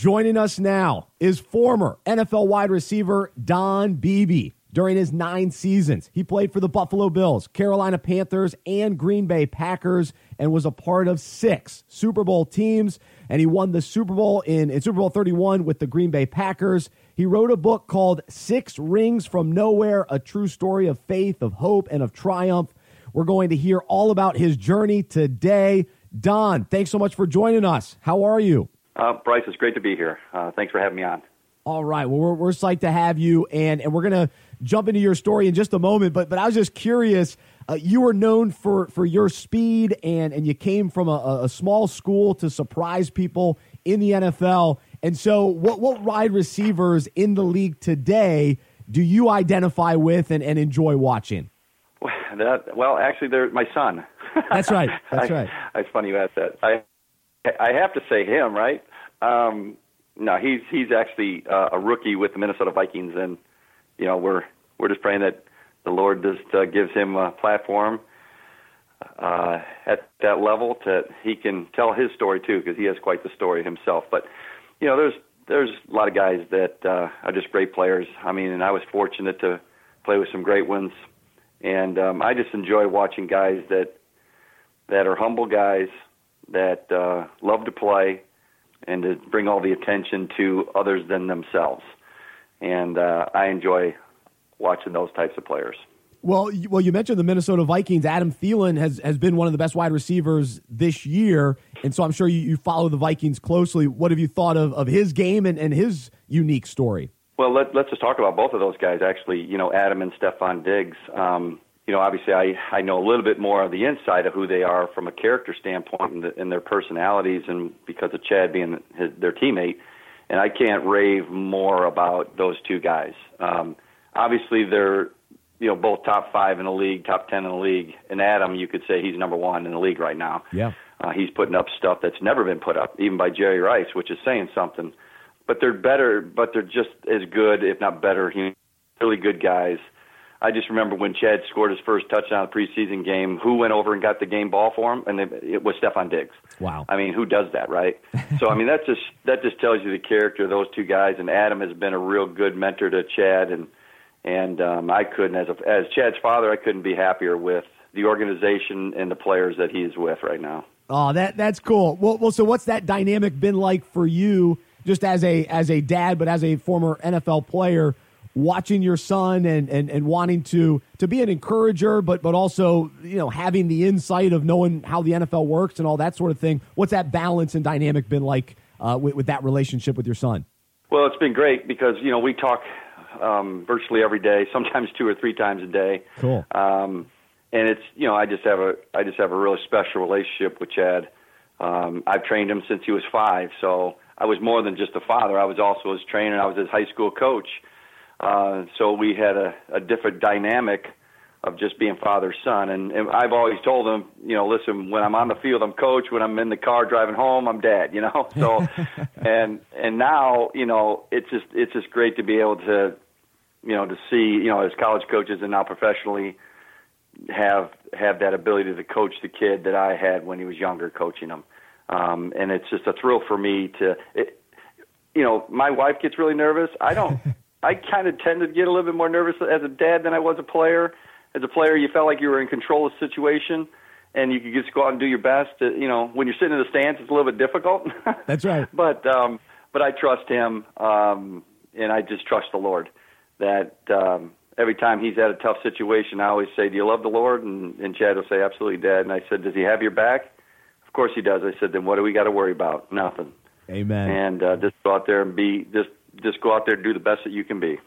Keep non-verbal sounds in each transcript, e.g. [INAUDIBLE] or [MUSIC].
Joining us now is former NFL wide receiver Don Beebe. During his nine seasons, he played for the Buffalo Bills, Carolina Panthers, and Green Bay Packers, and was a part of six Super Bowl teams. And he won the Super Bowl in, in Super Bowl 31 with the Green Bay Packers. He wrote a book called Six Rings from Nowhere A True Story of Faith, of Hope, and of Triumph. We're going to hear all about his journey today. Don, thanks so much for joining us. How are you? Uh, Bryce, it's great to be here. Uh, thanks for having me on. All right. Well, we're, we're psyched to have you, and, and we're going to jump into your story in just a moment. But but I was just curious. Uh, you were known for, for your speed, and, and you came from a, a small school to surprise people in the NFL. And so, what, what wide receivers in the league today do you identify with and, and enjoy watching? That, well, actually, they're my son. That's right. [LAUGHS] That's right. I, it's funny you asked that. I I have to say him, right? Um, no, he's he's actually uh, a rookie with the Minnesota Vikings, and you know we're we're just praying that the Lord just uh, gives him a platform uh, at that level to he can tell his story too, because he has quite the story himself. But you know, there's there's a lot of guys that uh, are just great players. I mean, and I was fortunate to play with some great ones, and um, I just enjoy watching guys that that are humble guys that uh, love to play and to bring all the attention to others than themselves. And uh, I enjoy watching those types of players. Well, you, well, you mentioned the Minnesota Vikings. Adam Thielen has, has been one of the best wide receivers this year, and so I'm sure you, you follow the Vikings closely. What have you thought of, of his game and, and his unique story? Well, let, us just talk about both of those guys. Actually, you know, Adam and Stefon Diggs. Um, you know, obviously I, I know a little bit more of the inside of who they are from a character standpoint and, the, and their personalities, and because of Chad being his, their teammate, and I can't rave more about those two guys. Um, obviously, they're you know both top five in the league, top ten in the league, and Adam, you could say he's number one in the league right now. Yeah, uh, he's putting up stuff that's never been put up, even by Jerry Rice, which is saying something. But they're better, but they're just as good, if not better, really good guys I just remember when Chad scored his first touchdown in the preseason game, who went over and got the game ball for him, and it was Stefon Diggs. Wow! I mean, who does that, right? [LAUGHS] so I mean, that just that just tells you the character of those two guys. And Adam has been a real good mentor to Chad, and and um, I couldn't, as a, as Chad's father, I couldn't be happier with the organization and the players that he's with right now. Oh, that that's cool. Well, well, so what's that dynamic been like for you, just as a as a dad, but as a former NFL player? Watching your son and, and, and wanting to to be an encourager, but but also you know having the insight of knowing how the NFL works and all that sort of thing. What's that balance and dynamic been like uh, with, with that relationship with your son? Well, it's been great because you know we talk um, virtually every day, [LAUGHS] sometimes two or three times a day. Cool. Um, and it's you know I just have a I just have a really special relationship with Chad. Um, I've trained him since he was five, so I was more than just a father. I was also his trainer. I was his high school coach uh, so we had a, a different dynamic of just being father son. And, and I've always told them, you know, listen, when I'm on the field, I'm coach. When I'm in the car driving home, I'm dad. You know, [LAUGHS] so [LAUGHS] and and now, you know, it's just it's just great to be able to, you know, to see, you know, as college coaches and now professionally have have that ability to coach the kid that I had when he was younger, coaching him. Um, and it's just a thrill for me to, it, you know, my wife gets really nervous. I don't. [LAUGHS] I kind of tend to get a little bit more nervous as a dad than I was a player. As a player, you felt like you were in control of the situation, and you could just go out and do your best. To, you know, when you're sitting in the stands, it's a little bit difficult. [LAUGHS] That's right. but um, but I trust him, um, and I just trust the Lord. That um, every time he's at a tough situation, I always say, "Do you love the Lord?" And, and Chad will say, "Absolutely, Dad." And I said, "Does he have your back?" Of course he does. I said, "Then what do we got to worry about? Nothing." Amen. And uh, just go out there and be just just go out there and do the best that you can be.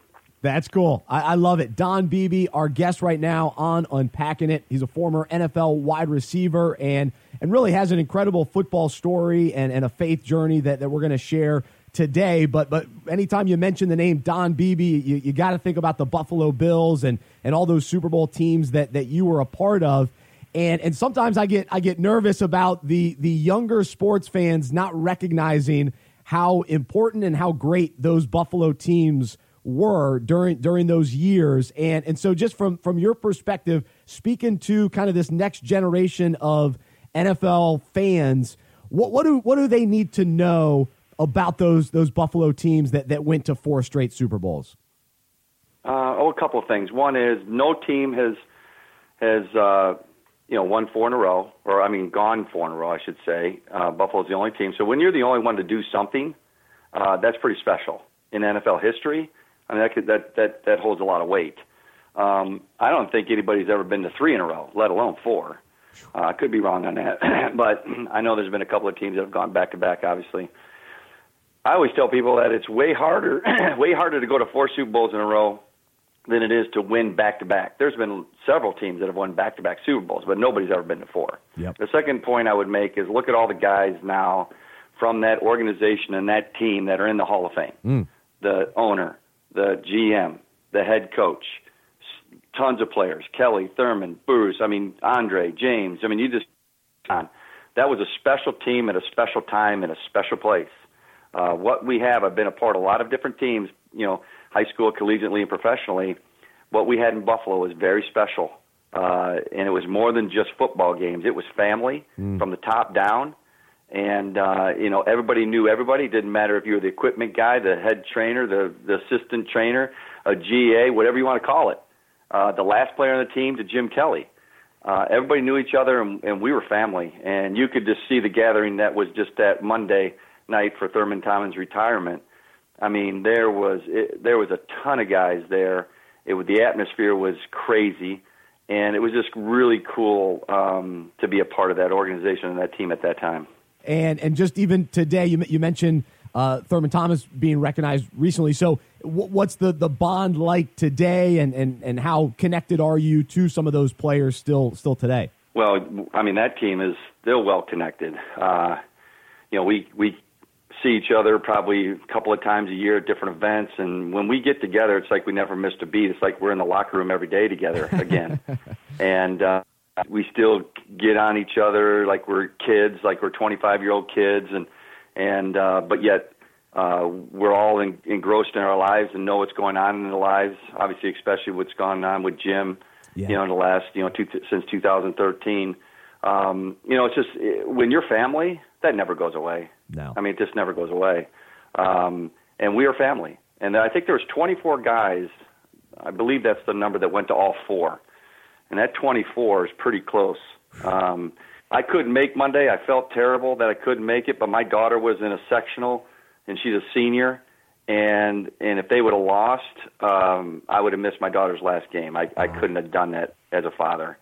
That's cool. I, I, love it. Don Beebe, our guest right now on Unpacking It. He's a former NFL wide receiver and and really has an incredible football story and, and a faith journey that, that we're going to share today. But but anytime you mention the name Don Beebe, you, you got to think about the Buffalo Bills and, and all those Super Bowl teams that, that you were a part of. And and sometimes I get I get nervous about the the younger sports fans not recognizing – how important and how great those Buffalo teams were during during those years and and so just from from your perspective speaking to kind of this next generation of NFL fans what what do what do they need to know about those those Buffalo teams that, that went to four straight Super Bowls? Uh, oh, a couple of things. One is no team has has uh, you know won four in a row, or I mean gone four in a row, I should say. Uh, Buffalo's the only team. So when you're the only one to do something, uh, that's pretty special in NFL history. I mean that could, that that that holds a lot of weight. Um, I don't think anybody's ever been to three in a row, let alone four. Uh, I could be wrong on that, [CLEARS THROAT] but I know there's been a couple of teams that have gone back to back. Obviously, I always tell people that it's way harder, [CLEARS THROAT] way harder to go to four Super Bowls in a row than it is to win back to back. There's been several teams that have won back to back Super Bowls, but nobody's ever been to four. Yep. The second point I would make is look at all the guys now from that organization and that team that are in the Hall of Fame. Mm. The owner, the GM, the head coach, tons of players. Kelly, Thurman, Bruce, I mean Andre, James. I mean you just on. That was a special team at a special time in a special place. Uh, what we have, I've been a part of a lot of different teams, you know, high school, collegiately, and professionally. What we had in Buffalo was very special, uh, and it was more than just football games. It was family Mm. from the top down, and uh, you know everybody knew everybody. It didn't matter if you were the equipment guy, the head trainer, the the assistant trainer, a GA, whatever you want to call it. Uh, the last player on the team to Jim Kelly. Uh, everybody knew each other, and, and we were family. And you could just see the gathering that was just that Monday night for Thurman Thomas' retirement. I mean, there was it, there was a ton of guys there. It the atmosphere was crazy, and it was just really cool um, to be a part of that organization and that team at that time. And and just even today, you you mentioned uh, Thurman Thomas being recognized recently. So w- what's the, the bond like today, and, and, and how connected are you to some of those players still still today? Well, I mean that team is still well connected. Uh, you know, we we see each other probably a couple of times a year at different events, and when we get together, it's like we never missed a beat. It's like we're in the locker room every day together [LAUGHS] again, and uh, we still get on each other like we're kids, like we're 25 year old kids, and and uh, but yet uh, we're all in, engrossed in our lives and know what's going on in the lives. Obviously, especially what's gone on with Jim, Yeah. you know, in the last you know two, since 2013. Um, you know, it's just when you're family, that never goes away. No. I mean, it just never goes away. Um, and we are family. And I think there was 24 guys. I believe that's the number that went to all four. And that 24 is pretty close. Um, I couldn't make Monday. I felt terrible that I couldn't make it, but my daughter was in a sectional, and she's a senior. And and if they would have lost, um, I would have missed my daughter's last game. I, I couldn't have done that as a father.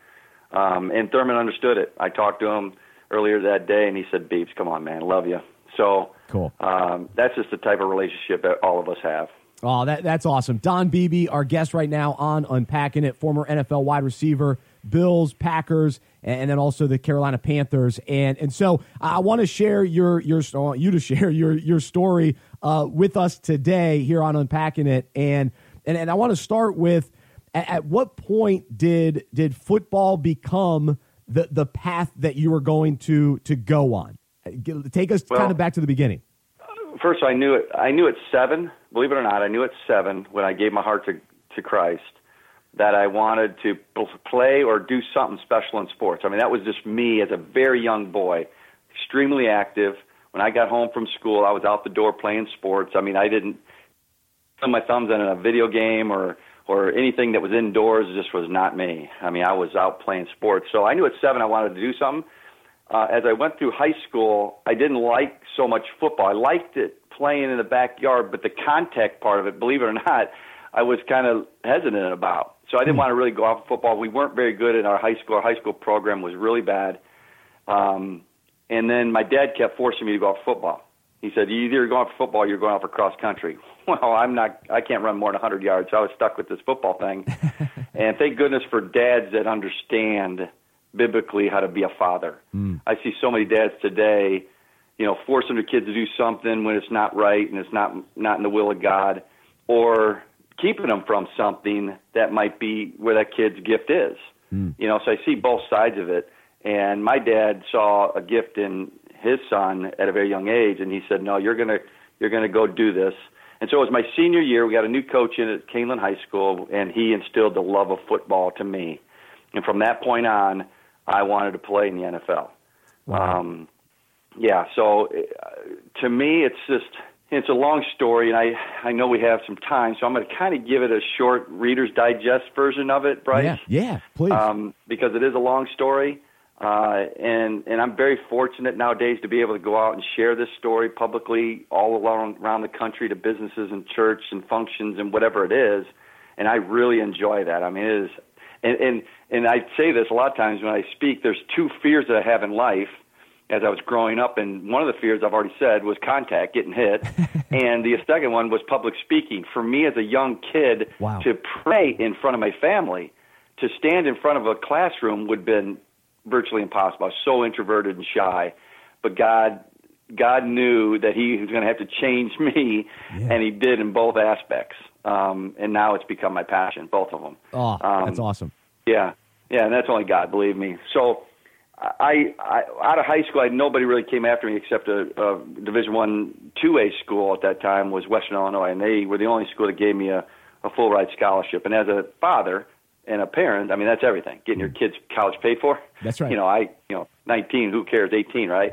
Um, and Thurman understood it. I talked to him earlier that day, and he said, "Beebs, come on, man, love you." So Cool. um, that's just the type of relationship that all of us have. Oh, that, that's awesome. Don Beebe, our guest right now on Unpacking It, former NFL wide receiver, Bills, Packers, and, and then also the Carolina Panthers. And and so I want to share your your you to [LAUGHS] share your your story uh, with us today here on Unpacking It. And and, and I want to start with at, at what point did did football become the the path that you were going to to go on? Take us Well- kind of back to the beginning. Uh, first, I knew it. I knew at seven. Believe it or not, I knew at seven when I gave my heart to to Christ that I wanted to play or do something special in sports. I mean, that was just me as a very young boy, extremely active. When I got home from school, I was out the door playing sports. I mean, I didn't put my thumbs in a video game or or anything that was indoors. Just was not me. I mean, I was out playing sports. So I knew at seven I wanted to do something. Uh, as I went through high school, I didn't like so much football. I liked it playing in the backyard, but the contact part of it, believe it or [LAUGHS] not, I was kind of hesitant about. So I didn't want to really go off football. We weren't very good in our high school. Our high school program was really bad. Um, and then my dad kept forcing me to go off football. He said, "You either go off for football, or you're going off for cross country." [LAUGHS] Well, I'm not. I can't run more than 100 yards, so I was stuck with this football thing. [LAUGHS] and thank goodness for dads that understand biblically how to be a father. Hmm. I see so many dads today, you know, forcing their kids to do something when it's not right and it's not not in the will of God, or keeping them from something that might be where that kid's gift is. Hmm. You know, so I see both sides of it. And my dad saw a gift in his son at a very young age, and he said, "No, you're gonna you're gonna go do this." And so it was my senior year. We got a new coach in at Kaneland High School, and he instilled the love of football to me. And from that point on, I wanted to play in the NFL. Um, yeah, so uh, to me, it's just it's a long story, and I I know we have some time, so I'm going to kind of give it a short Reader's Digest version of it, Bryce. Yeah, yeah, please. Um, because it is a long story, uh, and and I'm very fortunate nowadays to be able to go out and share this story publicly all along around the country to businesses and church and functions and whatever it is, and I really enjoy that. I mean, it is, and and and I say this a lot of times when I speak. There's two fears that I have in life as I was growing up, and one of the fears I've already said was contact, getting hit, [LAUGHS] and the second one was public speaking. For me, as a young kid, Wow. to pray in front of my family, to stand in front of a classroom would have been virtually impossible. I was so introverted and shy, but God, God knew that He was going to have to change me, Yeah. and He did in both aspects. Um, and now it's become my passion, both of them. oh, um, that's awesome. Yeah, yeah, and that's only God, believe me. So, I, I out of high school, I, nobody really came after me except a, a Division One two A school at that time was Western Illinois, and they were the only school that gave me a, a full ride scholarship. And as a father and a parent, I mean that's everything. Getting your kids college paid for. That's right. You know, I you know, 19, who cares? 18, right?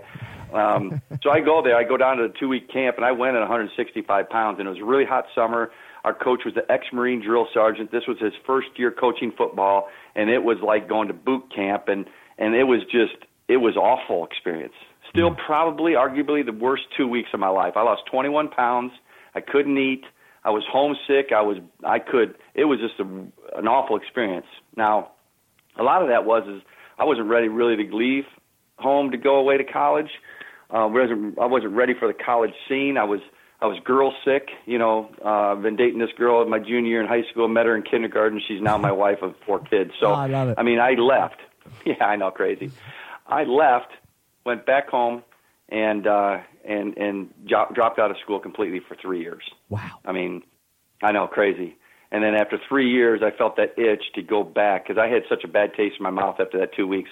Um, [LAUGHS] so I go there. I go down to the two week camp, and I went at 165 pounds, and it was a really hot summer. Our coach was the ex-marine drill sergeant. This was his first year coaching football, and it was like going to boot camp, and and it was just it was awful experience. Still, probably, arguably, the worst two weeks of my life. I lost 21 pounds. I couldn't eat. I was homesick. I was I could. It was just a, an awful experience. Now, a lot of that was is I wasn't ready really to leave home to go away to college. Uh, wasn't I wasn't ready for the college scene. I was I was girl sick. You know, uh, I've been dating this girl in my junior year in high school. Met her in kindergarten. She's now my [LAUGHS] wife of four kids. So Oh, I love it. I mean, I left. [LAUGHS] Yeah, I know, crazy. I left, went back home, and uh, and and jo- dropped out of school completely for three years. Wow. I mean, I know, crazy. And then after three years, I felt that itch to go back because I had such a bad taste in my mouth after that two weeks.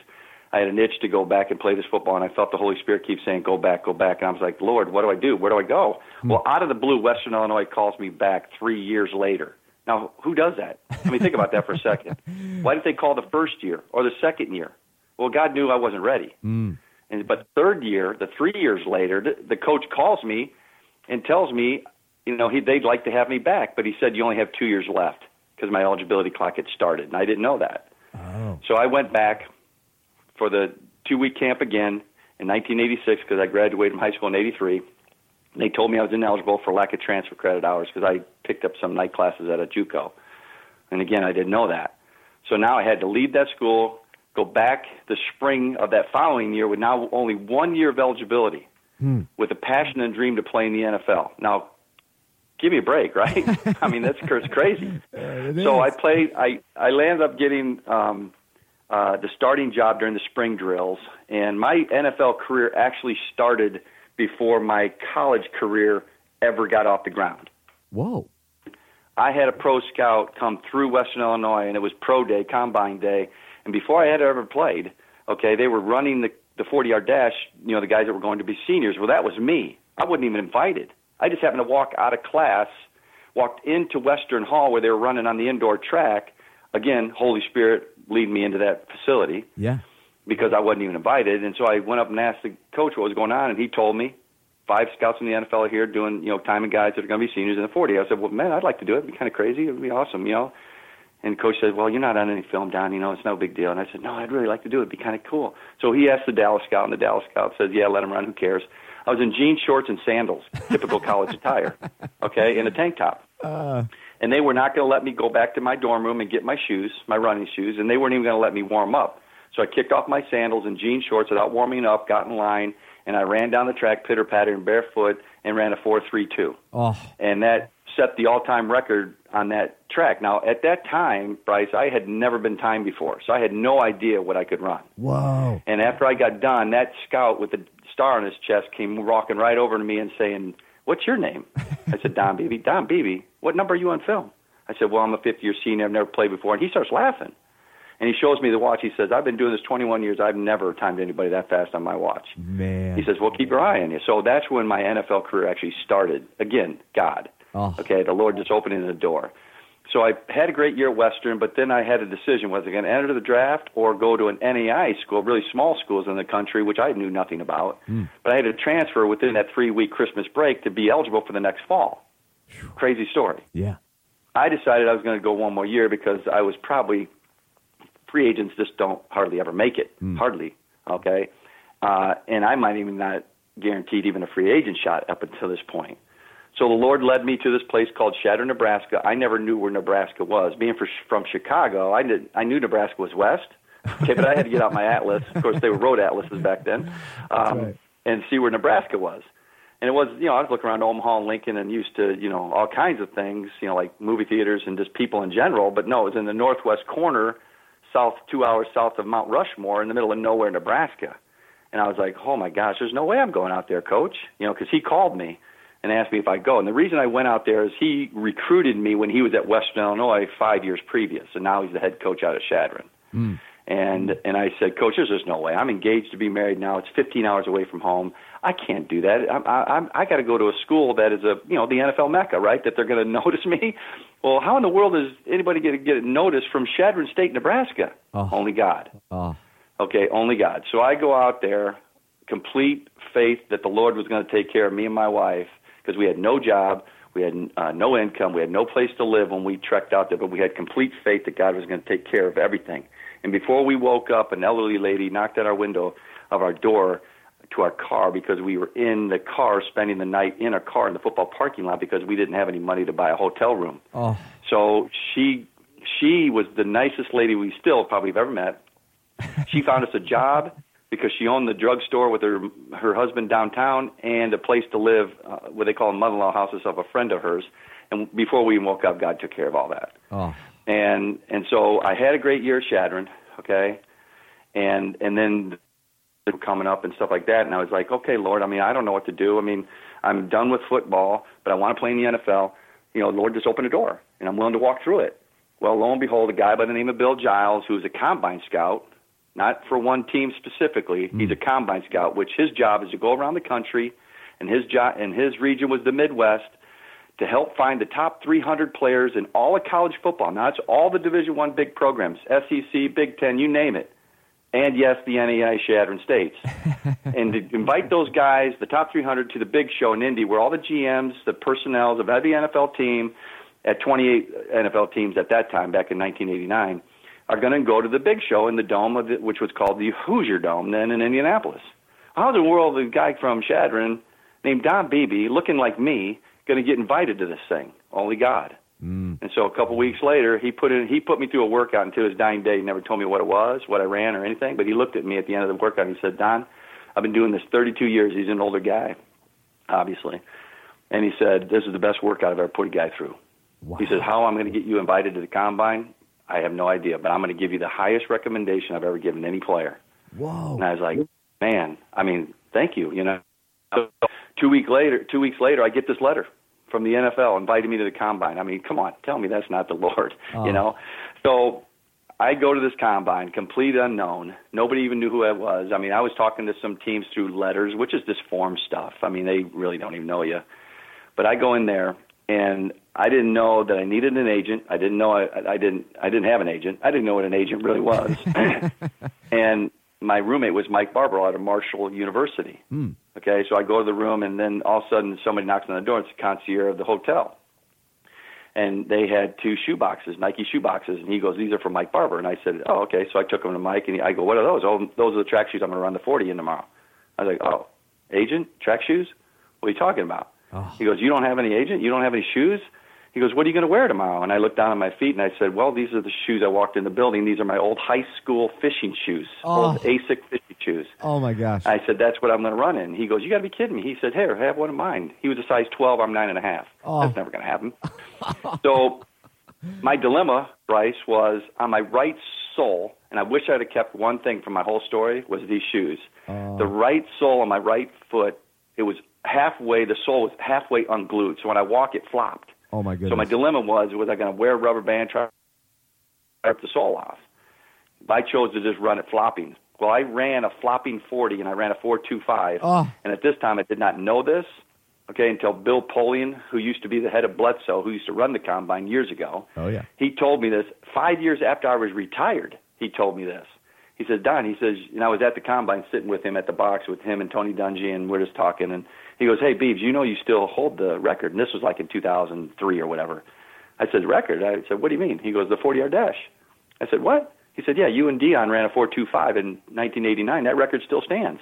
I had an itch to go back and play this football, and I felt the Holy Spirit keep saying, "Go back, go back." And I was like, "Lord, what do I do? Where do I go?" Well, out of the blue, Western Illinois calls me back three years later. Now, who does that? I mean, think about that for a second. [LAUGHS] Why didn't they call the first year or the second year? Well, God knew I wasn't ready. Mm. And but third year, the three years later, the, the coach calls me and tells me, you know, he, they'd like to have me back, but he said you only have two years left because my eligibility clock had started, and I didn't know that. Oh. So I went back for the two week camp again in 1986 because I graduated from high school in '83. And they told me I was ineligible for lack of transfer credit hours because I picked up some night classes at a JUCO. And again, I didn't know that. So now I had to leave that school, go back the spring of that following year with now only one year of eligibility Hmm. with a passion and dream to play in the NFL. Now, give me a break, right? [LAUGHS] I mean, that's crazy. [LAUGHS] it so. I played. I I landed up getting um, uh, the starting job during the spring drills, and my NFL career actually started before my college career ever got off the ground. Whoa. I had a pro scout come through Western Illinois, and it was pro day, combine day. And before I had ever played, okay, they were running the the 40 yard dash. You know, the guys that were going to be seniors. Well, that was me. I wasn't even invited. I just happened to walk out of class, walked into Western Hall where they were running on the indoor track. Again, Holy Spirit lead me into that facility Yeah. because I wasn't even invited. And so I went up and asked the coach what was going on, and he told me five scouts in the NFL are here doing you know timing guys that are going to be seniors in the 40. I said, well, man, I'd like to do it. It'd be kind of crazy. It'd be awesome, you know. And coach said, well, you're not on any film, Don. You know, it's no big deal. And I said, no, I'd really like to do it. It'd be kind of cool. So he asked the Dallas scout, and the Dallas scout says, yeah, let him run. Who cares? I was in jean shorts, and sandals, typical college attire, [LAUGHS] okay, and a tank top Uh, and they were not going to let me go back to my dorm room and get my shoes, my running shoes, and they weren't even going to let me warm up. So I kicked off my sandals and jean shorts without warming up, got in line, and I ran down the track pitter pattering barefoot and ran a four three two, oh. and that set the all time record on that track. Now at that time, Bryce, I had never been timed before, so I had no idea what I could run. Whoa. And after I got done, that scout with the star on his chest came walking right over to me and saying, "What's your name?" I said, "Don Beebe." [LAUGHS] Don Beebe. What number are you on film? I said, "Well, I'm a fifth year senior. I've never played before." And he starts laughing, and he shows me the watch. He says, "I've been doing this 21 years. I've never timed anybody that fast on my watch." Man. He says, "Well, keep your eye on you." So that's when my NFL career actually started. Again, God. Oh. Okay, the Lord just opening the door. so I had a great year at Western, but then I had a decision: was I going to enter the draft or go to an NAI school, really small schools in the country, which I knew nothing about. Mm. But I had to transfer within that three-week Christmas break to be eligible for the next fall. Crazy story. Yeah. I decided I was going to go one more year because I was probably free agents just don't hardly ever make it, mm. hardly. Okay, uh, and I might even not guaranteed even a free agent shot up until this point. So the Lord led me to this place called Chadron, Nebraska. I never knew where Nebraska was. Being for, from Chicago, I did I knew Nebraska was west. Okay, but I had to get out my atlas. Of course, they were road atlases back then, [LAUGHS] um, right. and see where Nebraska was. And it was, you know, I was looking around Omaha and Lincoln and used to, you know, all kinds of things, you know, like movie theaters and just people in general. But no, it was in the northwest corner, south two hours south of Mount Rushmore, in the middle of nowhere, Nebraska. And I was like, oh my gosh, there's no way I'm going out there, coach. You know, because he called me and asked me if I'd go. And the reason I went out there is he recruited me when he was at Western Illinois five years previous, and now he's the head coach out of Chadron. Mm. And and I said, Coach, there's just no way. I'm engaged to be married now. It's 15 hours away from home. I can't do that. I I, I got to go to a school that is a you know the NFL mecca, right? That they're going [LAUGHS] to notice me. Well, how in the world is anybody going to get noticed from Chadron State, Nebraska? Oh. Only God. Oh. Okay, only God. So I go out there, complete faith that the Lord was going to take care of me and my wife because we had no job, we had uh, no income, we had no place to live when we trekked out there, but we had complete faith that God was going to take care of everything. And before we woke up, an elderly lady knocked at our window of our door to our car because we were in the car spending the night in a car in the football parking lot because we didn't have any money to buy a hotel room. Oh. So she she was the nicest lady we still probably have ever met. She found us a job because she owned the drugstore with her her husband downtown and a place to live, uh, what they call mother-in-law houses of a friend of hers. And before we even woke up, God took care of all that. Oh. And and so I had a great year at Chadron, okay, and and then they were coming up and stuff like that, and I was like, okay, Lord, I mean, I don't know what to do. I mean, I'm done with football, but I want to play in the NFL. You know, Lord, just open a door, and I'm willing to walk through it. Well, lo and behold, a guy by the name of Bill Giles, who's a combine scout, not for one team specifically. Mm. He's a combine scout, which his job is to go around the country, and his job and his region was the Midwest, to help find the top 300 players in all of college football. Now it's all the Division One big programs, SEC, Big Ten, you name it, and yes, the NAI Chadron States, [LAUGHS] and to invite those guys, the top 300, to the big show in Indy, where all the GMs, the personnel of every NFL team, at 28 NFL teams at that time, back in 1989 are going to go to the big show in the dome of the, which was called the Hoosier Dome then in Indianapolis. How in the world is a guy from Chadron named Don Beebe, looking like me, going to get invited to this thing? Only God. Mm. And so a couple weeks later, he put in he put me through a workout until his dying day. He never told me what it was, what I ran, or anything. But he looked at me at the end of the workout and he said, "Don, I've been doing this 32 years. He's an older guy, obviously." And he said, "This is the best workout I've ever put a guy through." Wow. He said, "How I'm going to get you invited to the combine? I have no idea, but I'm going to give you the highest recommendation I've ever given any player. Whoa! And I was like, man, I mean, thank you. You know, two week later, two weeks later, I get this letter from the NFL inviting me to the combine. I mean, come on, tell me that's not the [LAUGHS] Lord. Oh. You know, so I go to this combine, complete unknown. Nobody even knew who I was. I mean, I was talking to some teams through letters, which is this form stuff. I mean, they really don't even know you. But I go in there, and I didn't know that I needed an agent. I didn't know I, I didn't I didn't have an agent. I didn't know what an agent really was. [LAUGHS] and my roommate was Mike Barber out of Marshall University. Mm. Okay, so I go to the room, and then all of a sudden somebody knocks on the door. It's the concierge of the hotel, and they had two shoe boxes, Nike shoe boxes, and he goes, "These are for Mike Barber." And I said, "Oh, okay." So I took them to Mike, and he, I go, "What are those?" Oh, those are the track shoes I'm going to run the 40 in tomorrow. I was like, "Oh, agent, track shoes? What are you talking about?" Oh. He goes, "You don't have any agent? You don't have any shoes?" He goes, "What are you going to wear tomorrow?" And I looked down at my feet and I said, "Well, these are the shoes I walked in the building. These are my old high school fishing shoes, oh. old Asics fishing shoes." Oh my gosh! I said, "That's what I'm going to run in." He goes, "You got to be kidding me!" He said, "Here, have one of mine." He was a size 12. I'm nine and a half. Oh. That's never going to happen. [LAUGHS] so, my dilemma, Bryce, was on my right sole, and I wish I'd have kept one thing from my whole story was these shoes. Oh. The right sole on my right foot, it was halfway. The sole was halfway unglued, so when I walk, it flopped. Oh my goodness! So my dilemma was: was I going to wear a rubber band, try to rip the sole off? I chose to just run it flopping. Well, I ran a flopping 40 and I ran a 425. Oh. And at this time, I did not know this. okay, until Bill Polian, who used to be the head of BLESTO, who used to run the combine years ago. Oh yeah. He told me this five years after I was retired. He told me this. He said, Don, he says, and I was at the combine sitting with him at the box with him and Tony Dungy, and we're just talking. And he goes, Hey, Beebs, you know you still hold the record. And this was like in 2003 or whatever. I said, Record? I said, What do you mean? He goes, The 40 yard dash. I said, What? He said, Yeah, you and Deion ran a 4.25 in 1989. That record still stands.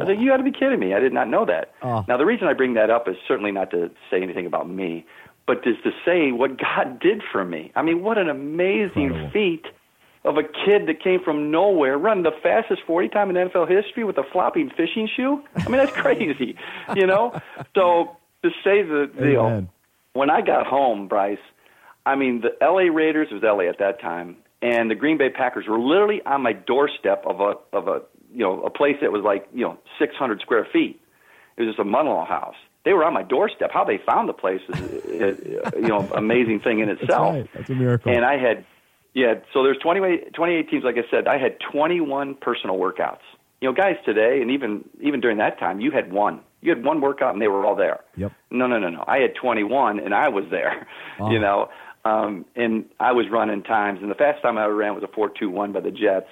I said, You got to be kidding me. I did not know that. Oh. Now, the reason I bring that up is certainly not to say anything about me, but is to say what God did for me. I mean, what an amazing Incredible. feat of a kid that came from nowhere, run the fastest 40 time in NFL history with a flopping fishing shoe. I mean, that's [LAUGHS] crazy, you know? So to say the deal, Amen. when I got home, Bryce, I mean, the LA Raiders was LA at that time, and the Green Bay Packers were literally on my doorstep of a of a you know a place that was like you know 600 square feet. It was just a mother-in-law house. They were on my doorstep. How they found the place is, [LAUGHS] you know, amazing thing in That's itself. right. That's a miracle. And I had, yeah, so there's 20, 28 teams, like I said, I had 21 personal workouts. You know, guys today, and even even during that time, you had one. You had one workout, and they were all there. Yep. No, no, no, no. I had 21, and I was there. Wow. You know, um, and I was running times, and the fastest time I ever ran was a 4.21 by the Jets,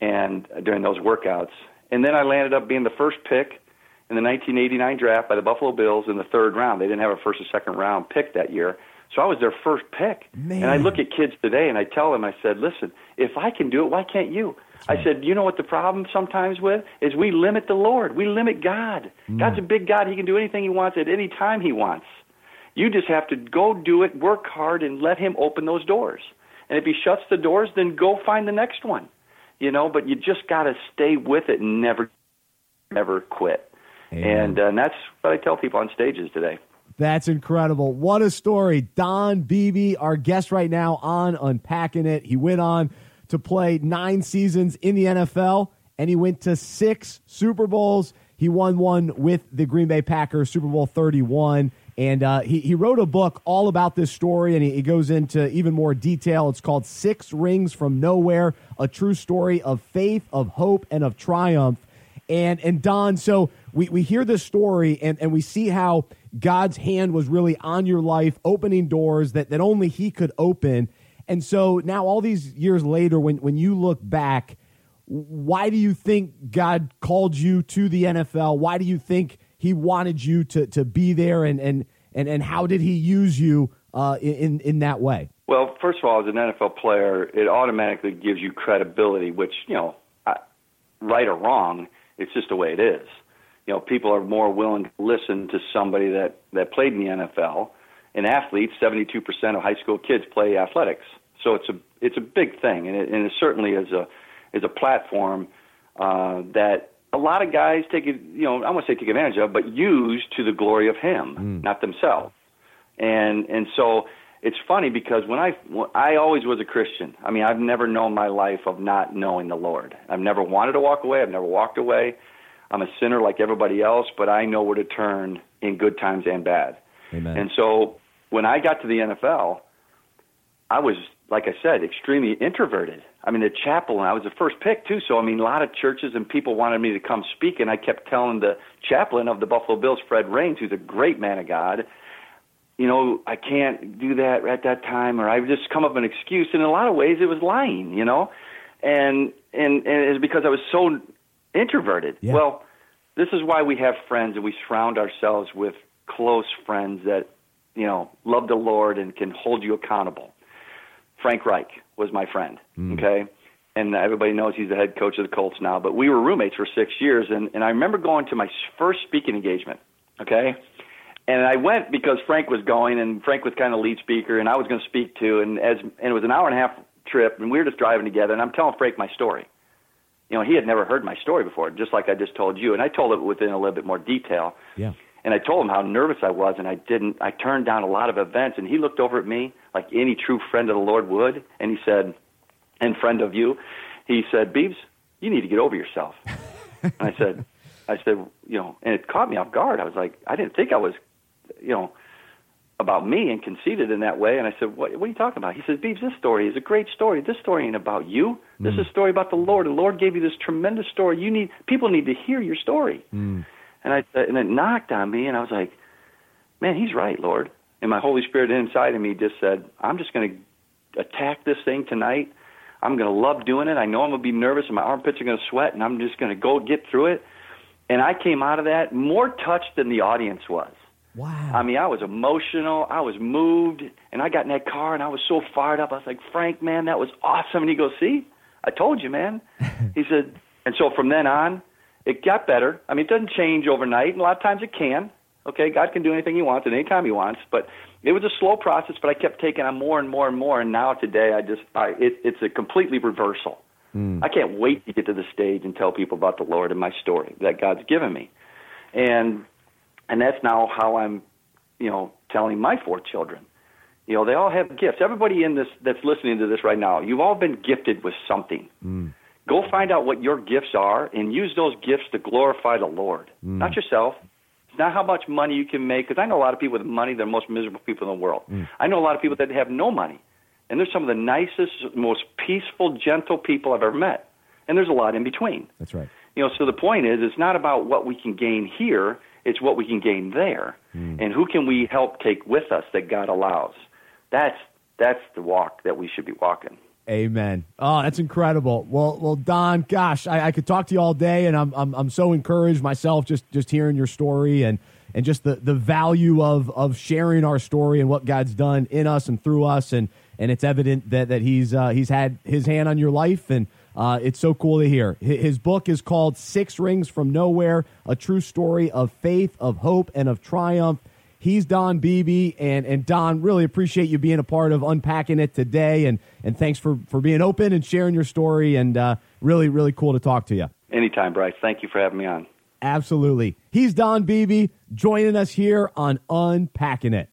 and uh, during those workouts, and then I landed up being the first pick in the 1989 draft by the Buffalo Bills in the third round. They didn't have a first or second round pick that year. So I was their first pick. Man. And I look at kids today and I tell them, I said, listen, if I can do it, why can't you? I said, you know what the problem sometimes with is we limit the Lord. We limit God. God's a big God. He can do anything he wants at any time he wants. You just have to go do it, work hard, and let him open those doors. And if he shuts the doors, then go find the next one. You know, but you just got to stay with it and never, never quit. Amen. And, uh, and that's what I tell people on stages today. That's incredible. What a story. Don Beebe, our guest right now on Unpacking It. He went on to play nine seasons in the NFL, and he went to six Super Bowls. He won one with the Green Bay Packers, Super Bowl 31. And uh, he, he wrote a book all about this story, and he, he goes into even more detail. It's called Six Rings from Nowhere A True Story of Faith, of Hope, and of Triumph. And and Don, so we, we hear this story and, and we see how God's hand was really on your life, opening doors that, that only He could open. And so now, all these years later, when, when you look back, why do you think God called you to the NFL? Why do you think He wanted you to, to be there? And, and, and, and how did He use you uh, in, in that way? Well, first of all, as an NFL player, it automatically gives you credibility, which, you know, I, right or wrong, it's just the way it is. You know, people are more willing to listen to somebody that, that played in the NFL. And athletes, 72% of high school kids play athletics. So it's a, it's a big thing, and it, and it certainly is a, is a platform uh, that a lot of guys take, it, you know, I won't say take advantage of, but use to the glory of Him, not themselves. And and so it's funny because when I I always was a Christian. I mean, I've never known my life of not knowing the Lord. I've never wanted to walk away. I've never walked away. I'm a sinner like everybody else, but I know where to turn in good times and bad. Amen. And so when I got to the NFL, I was, like I said, extremely introverted. I mean, the chapel, and I was the first pick too. So I mean, a lot of churches and people wanted me to come speak, and I kept telling the chaplain of the Buffalo Bills, Fred Raines, who's a great man of God, you know, I can't do that at that time, or I just come up with an excuse. And in a lot of ways, it was lying, you know, and and and it's because I was so introverted. Yeah. Well, this is why we have friends, and we surround ourselves with close friends that you know love the Lord and can hold you accountable. Frank Reich was my friend. Mm. Okay. And everybody knows he's the head coach of the Colts now. But we were roommates for six years, and, and I remember going to my first speaking engagement. Okay, and I went because Frank was going, and Frank was kind of lead speaker, and I was going to speak too. And as and it was an hour and a half trip, and we were just driving together, and I'm telling Frank my story. You know, he had never heard my story before, just like I just told you, and I told it within a little bit more detail. Yeah. And I told him how nervous I was, and I didn't. I turned down a lot of events, and he looked over at me like any true friend of the Lord would, and he said, "And friend of you," he said, "Beebs, you need to get over yourself." [LAUGHS] and I said, "I said, you know," and it caught me off guard. I was like, I didn't think I was, you know, about me and conceited in that way. And I said, "What, what are you talking about?" He says, "Beebs, this story is a great story. This story ain't about you. This is mm. a story about the Lord. The Lord gave you this tremendous story. You need people need to hear your story." Mm. And I and it knocked on me, and I was like, man, he's right, Lord. And my Holy Spirit inside of me just said, I'm just going to attack this thing tonight. I'm going to love doing it. I know I'm going to be nervous and my armpits are going to sweat, and I'm just going to go get through it. And I came out of that more touched than the audience was. Wow. I mean, I was emotional. I was moved. And I got in that car and I was so fired up. I was like, Frank, man, that was awesome. And he goes, See, I told you, man. [LAUGHS] he said, and so from then on, it got better. I mean, it doesn't change overnight, and a lot of times it can. Okay, God can do anything He wants at any time He wants, but it was a slow process. But I kept taking on more and more and more, and now today, I just, I, it, it's a completely reversal. Mm. I can't wait to get to the stage and tell people about the Lord and my story that God's given me, and and that's now how I'm, you know, telling my four children. You know, they all have gifts. Everybody in this that's listening to this right now, you've all been gifted with something. Mm. Go find out what your gifts are and use those gifts to glorify the Lord, mm. not yourself. It's not how much money you can make, because I know a lot of people with money, they're the most miserable people in the world. Mm. I know a lot of people that have no money, and they're some of the nicest, most peaceful, gentle people I've ever met. And there's a lot in between. That's right. You know, so the point is, it's not about what we can gain here, it's what we can gain there. Mm. And who can we help take with us that God allows? That's, that's the walk that we should be walking. Amen. Oh, that's incredible. Well, well, Don, gosh, I, I, could talk to you all day, and I'm, I'm I'm so encouraged myself just just hearing your story and and just the, the value of of sharing our story and what God's done in us and through us, and and it's evident that that he's uh, he's had his hand on your life, and uh, it's so cool to hear. His book is called Six Rings from Nowhere: A True Story of Faith, of Hope, and of Triumph. He's Don Beebe, and and Don, really appreciate you being a part of unpacking it today, and and thanks for for being open and sharing your story, and uh, really really cool to talk to you. Anytime, Bryce. Thank you for having me on. Absolutely. He's Don Beebe joining us here on Unpacking It.